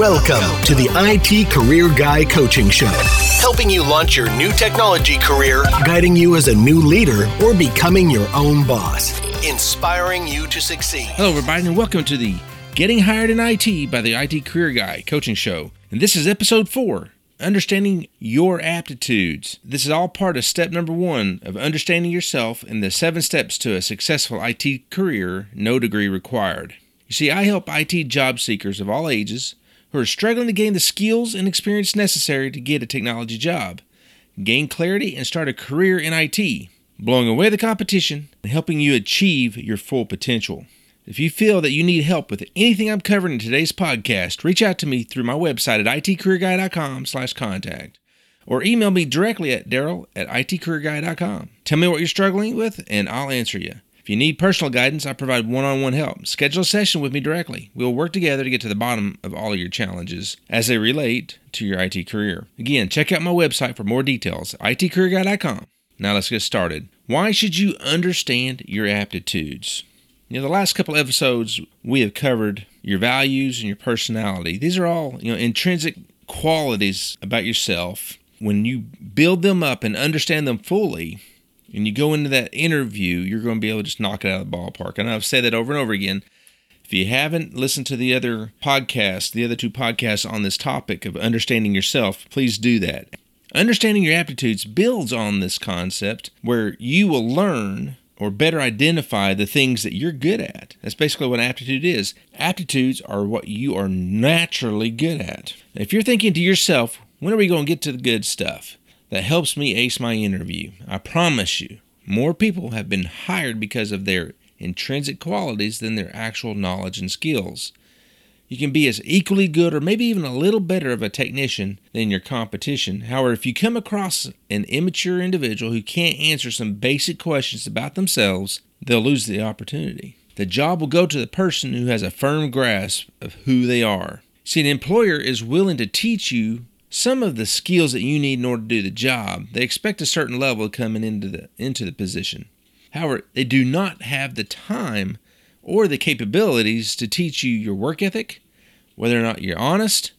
Welcome to the IT Career Guy Coaching Show, helping you launch your new technology career, guiding you as a new leader, or becoming your own boss, inspiring you to succeed. Hello, everybody, and welcome to the Getting Hired in IT by the IT Career Guy Coaching Show. And this is episode four Understanding Your Aptitudes. This is all part of step number one of understanding yourself and the seven steps to a successful IT career, no degree required. You see, I help IT job seekers of all ages who are struggling to gain the skills and experience necessary to get a technology job, gain clarity, and start a career in IT, blowing away the competition and helping you achieve your full potential. If you feel that you need help with anything I'm covering in today's podcast, reach out to me through my website at itcareerguy.com slash contact or email me directly at daryl at itcareerguy.com. Tell me what you're struggling with and I'll answer you. You need personal guidance, I provide one on one help. Schedule a session with me directly. We'll work together to get to the bottom of all of your challenges as they relate to your IT career. Again, check out my website for more details, itcareerguy.com. Now let's get started. Why should you understand your aptitudes? You know, the last couple episodes we have covered your values and your personality. These are all, you know, intrinsic qualities about yourself. When you build them up and understand them fully, and you go into that interview, you're going to be able to just knock it out of the ballpark. And I've said that over and over again. If you haven't listened to the other podcast, the other two podcasts on this topic of understanding yourself, please do that. Understanding your aptitudes builds on this concept where you will learn or better identify the things that you're good at. That's basically what aptitude is. Aptitudes are what you are naturally good at. If you're thinking to yourself, when are we going to get to the good stuff? That helps me ace my interview. I promise you, more people have been hired because of their intrinsic qualities than their actual knowledge and skills. You can be as equally good or maybe even a little better of a technician than your competition. However, if you come across an immature individual who can't answer some basic questions about themselves, they'll lose the opportunity. The job will go to the person who has a firm grasp of who they are. See, an employer is willing to teach you some of the skills that you need in order to do the job, they expect a certain level coming into the into the position. However, they do not have the time or the capabilities to teach you your work ethic, whether or not you're honest,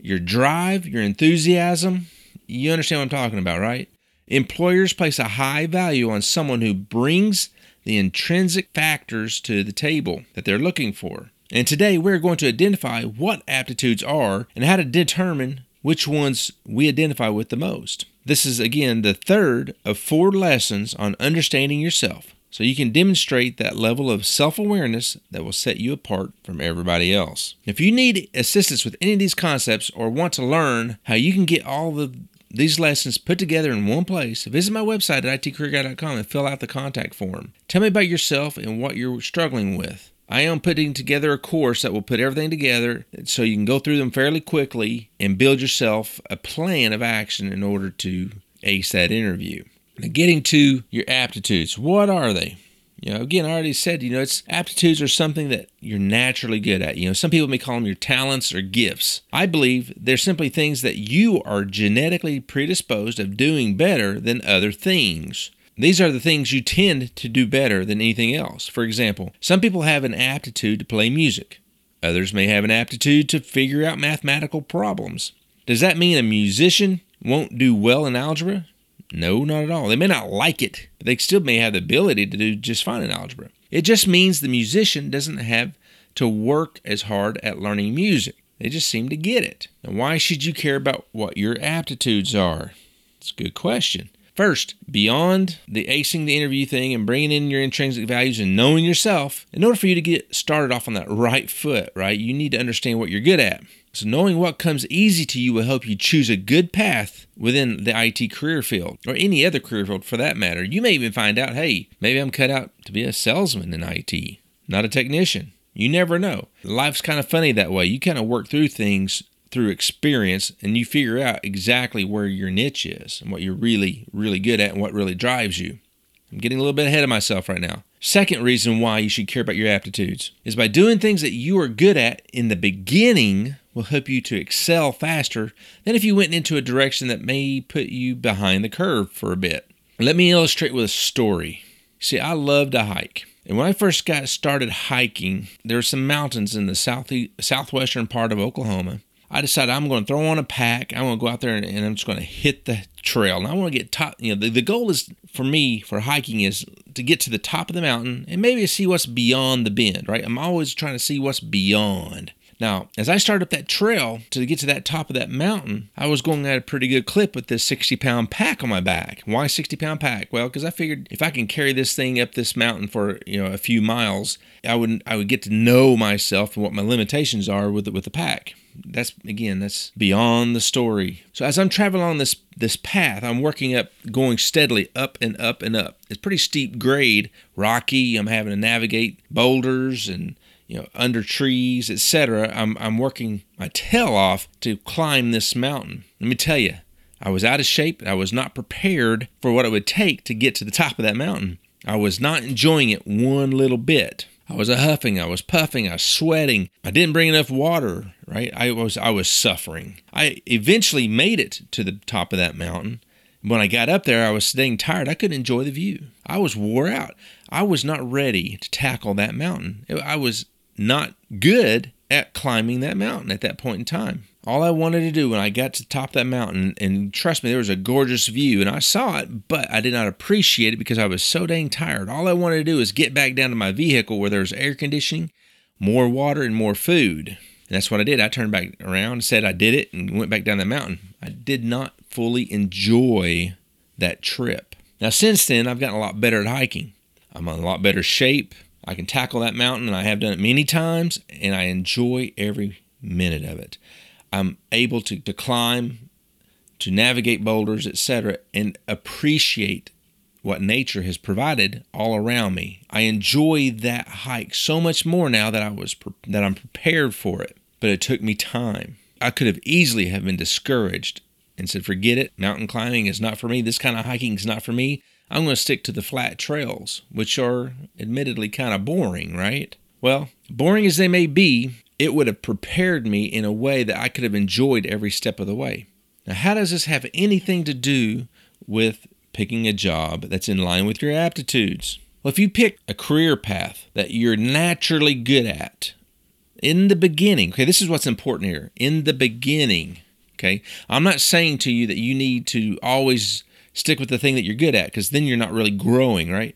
your drive, your enthusiasm. You understand what I'm talking about, right? Employers place a high value on someone who brings the intrinsic factors to the table that they're looking for. And today we're going to identify what aptitudes are and how to determine which ones we identify with the most. This is again the third of four lessons on understanding yourself, so you can demonstrate that level of self awareness that will set you apart from everybody else. If you need assistance with any of these concepts or want to learn how you can get all of these lessons put together in one place, visit my website at itcareerguy.com and fill out the contact form. Tell me about yourself and what you're struggling with. I am putting together a course that will put everything together so you can go through them fairly quickly and build yourself a plan of action in order to ace that interview. Now, getting to your aptitudes, what are they? You know, again, I already said, you know, it's aptitudes are something that you're naturally good at. You know, some people may call them your talents or gifts. I believe they're simply things that you are genetically predisposed of doing better than other things. These are the things you tend to do better than anything else. For example, some people have an aptitude to play music. Others may have an aptitude to figure out mathematical problems. Does that mean a musician won't do well in algebra? No, not at all. They may not like it, but they still may have the ability to do just fine in algebra. It just means the musician doesn't have to work as hard at learning music. They just seem to get it. Now, why should you care about what your aptitudes are? It's a good question. First, beyond the acing the interview thing and bringing in your intrinsic values and knowing yourself, in order for you to get started off on that right foot, right, you need to understand what you're good at. So, knowing what comes easy to you will help you choose a good path within the IT career field or any other career field for that matter. You may even find out, hey, maybe I'm cut out to be a salesman in IT, not a technician. You never know. Life's kind of funny that way. You kind of work through things through experience and you figure out exactly where your niche is and what you're really, really good at and what really drives you. I'm getting a little bit ahead of myself right now. Second reason why you should care about your aptitudes is by doing things that you are good at in the beginning will help you to excel faster than if you went into a direction that may put you behind the curve for a bit. Let me illustrate with a story. See, I love to hike. And when I first got started hiking, there were some mountains in the south southwestern part of Oklahoma I decided I'm going to throw on a pack. I'm going to go out there and, and I'm just going to hit the trail. And I want to get top. You know, the, the goal is for me for hiking is to get to the top of the mountain and maybe see what's beyond the bend. Right? I'm always trying to see what's beyond. Now, as I started up that trail to get to that top of that mountain, I was going at a pretty good clip with this 60 pound pack on my back. Why 60 pound pack? Well, because I figured if I can carry this thing up this mountain for you know a few miles, I would I would get to know myself and what my limitations are with the, with the pack. That's again, that's beyond the story. So as I'm traveling along this this path, I'm working up, going steadily up and up and up. It's pretty steep grade, rocky. I'm having to navigate boulders and you know, under trees, etc. I'm, I'm working my tail off to climb this mountain. Let me tell you, I was out of shape. I was not prepared for what it would take to get to the top of that mountain. I was not enjoying it one little bit. I was a huffing, I was puffing, I was sweating. I didn't bring enough water, right? I was I was suffering. I eventually made it to the top of that mountain. When I got up there, I was staying tired. I couldn't enjoy the view. I was wore out. I was not ready to tackle that mountain. I was not good at climbing that mountain at that point in time. All I wanted to do when I got to the top of that mountain, and trust me, there was a gorgeous view, and I saw it, but I did not appreciate it because I was so dang tired. All I wanted to do was get back down to my vehicle where there was air conditioning, more water, and more food. And that's what I did. I turned back around, said I did it, and went back down the mountain. I did not fully enjoy that trip. Now, since then, I've gotten a lot better at hiking. I'm in a lot better shape. I can tackle that mountain, and I have done it many times, and I enjoy every minute of it. I'm able to, to climb, to navigate boulders, etc., and appreciate what nature has provided all around me. I enjoy that hike so much more now that I was that I'm prepared for it. But it took me time. I could have easily have been discouraged and said, "Forget it. Mountain climbing is not for me. This kind of hiking is not for me." I'm going to stick to the flat trails, which are admittedly kind of boring, right? Well, boring as they may be, it would have prepared me in a way that I could have enjoyed every step of the way. Now, how does this have anything to do with picking a job that's in line with your aptitudes? Well, if you pick a career path that you're naturally good at in the beginning, okay, this is what's important here. In the beginning, okay, I'm not saying to you that you need to always stick with the thing that you're good at because then you're not really growing, right?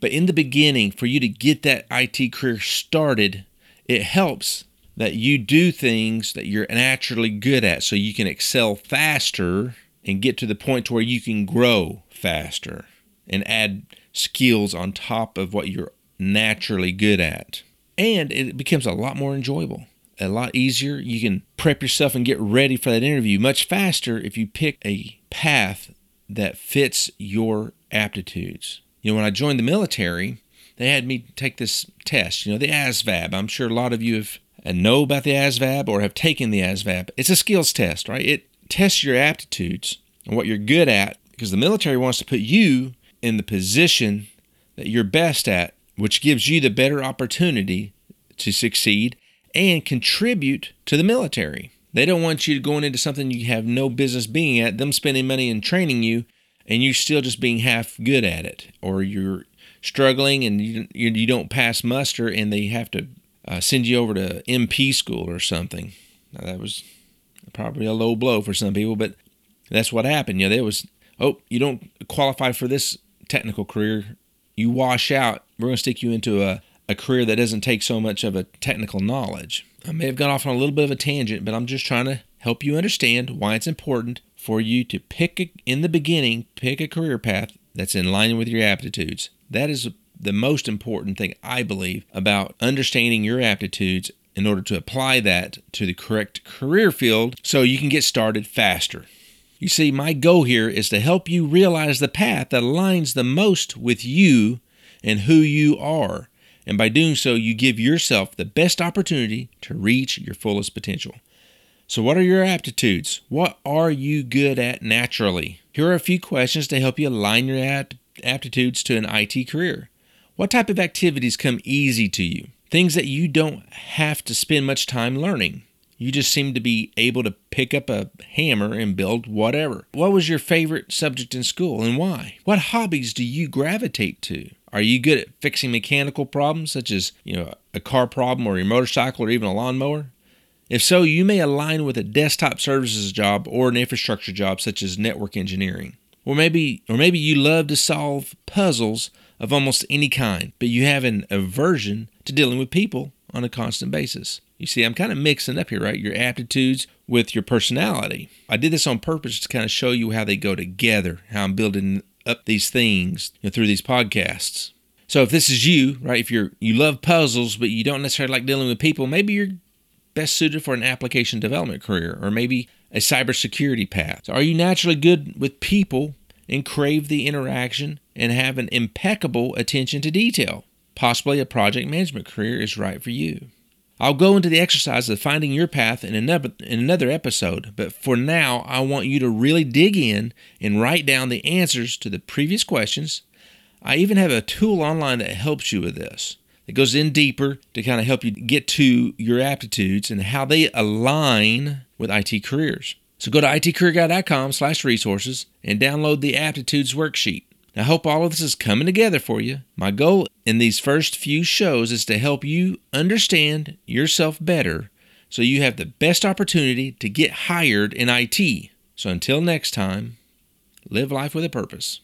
But in the beginning, for you to get that IT career started, it helps that you do things that you're naturally good at so you can excel faster and get to the point to where you can grow faster and add skills on top of what you're naturally good at. And it becomes a lot more enjoyable, a lot easier. You can prep yourself and get ready for that interview much faster if you pick a path that fits your aptitudes. You know, when I joined the military, they had me take this test, you know, the ASVAB. I'm sure a lot of you have uh, know about the ASVAB or have taken the ASVAB. It's a skills test, right? It tests your aptitudes and what you're good at because the military wants to put you in the position that you're best at, which gives you the better opportunity to succeed and contribute to the military. They don't want you going into something you have no business being at, them spending money and training you, and you still just being half good at it, or you're struggling and you, you don't pass muster and they have to uh, send you over to MP school or something. Now, that was probably a low blow for some people, but that's what happened. You know, there was, oh, you don't qualify for this technical career. You wash out. We're going to stick you into a, a career that doesn't take so much of a technical knowledge. I may have gone off on a little bit of a tangent, but I'm just trying to help you understand why it's important for you to pick a, in the beginning, pick a career path that's in line with your aptitudes. That is the most important thing I believe about understanding your aptitudes in order to apply that to the correct career field so you can get started faster. You see, my goal here is to help you realize the path that aligns the most with you and who you are and by doing so, you give yourself the best opportunity to reach your fullest potential. So, what are your aptitudes? What are you good at naturally? Here are a few questions to help you align your aptitudes to an IT career. What type of activities come easy to you? Things that you don't have to spend much time learning. You just seem to be able to pick up a hammer and build whatever. What was your favorite subject in school and why? What hobbies do you gravitate to? Are you good at fixing mechanical problems such as, you know, a car problem or your motorcycle or even a lawnmower? If so, you may align with a desktop services job or an infrastructure job such as network engineering. Or maybe or maybe you love to solve puzzles of almost any kind, but you have an aversion to dealing with people on a constant basis. You see, I'm kind of mixing up here, right? Your aptitudes with your personality. I did this on purpose to kind of show you how they go together, how I'm building up these things you know, through these podcasts. So if this is you, right, if you're you love puzzles but you don't necessarily like dealing with people, maybe you're best suited for an application development career or maybe a cybersecurity path. So are you naturally good with people and crave the interaction and have an impeccable attention to detail? Possibly a project management career is right for you. I'll go into the exercise of finding your path in another, episode, but for now, I want you to really dig in and write down the answers to the previous questions. I even have a tool online that helps you with this. It goes in deeper to kind of help you get to your aptitudes and how they align with IT careers. So go to itcareerguy.com slash resources and download the aptitudes worksheet. I hope all of this is coming together for you. My goal in these first few shows is to help you understand yourself better so you have the best opportunity to get hired in IT. So until next time, live life with a purpose.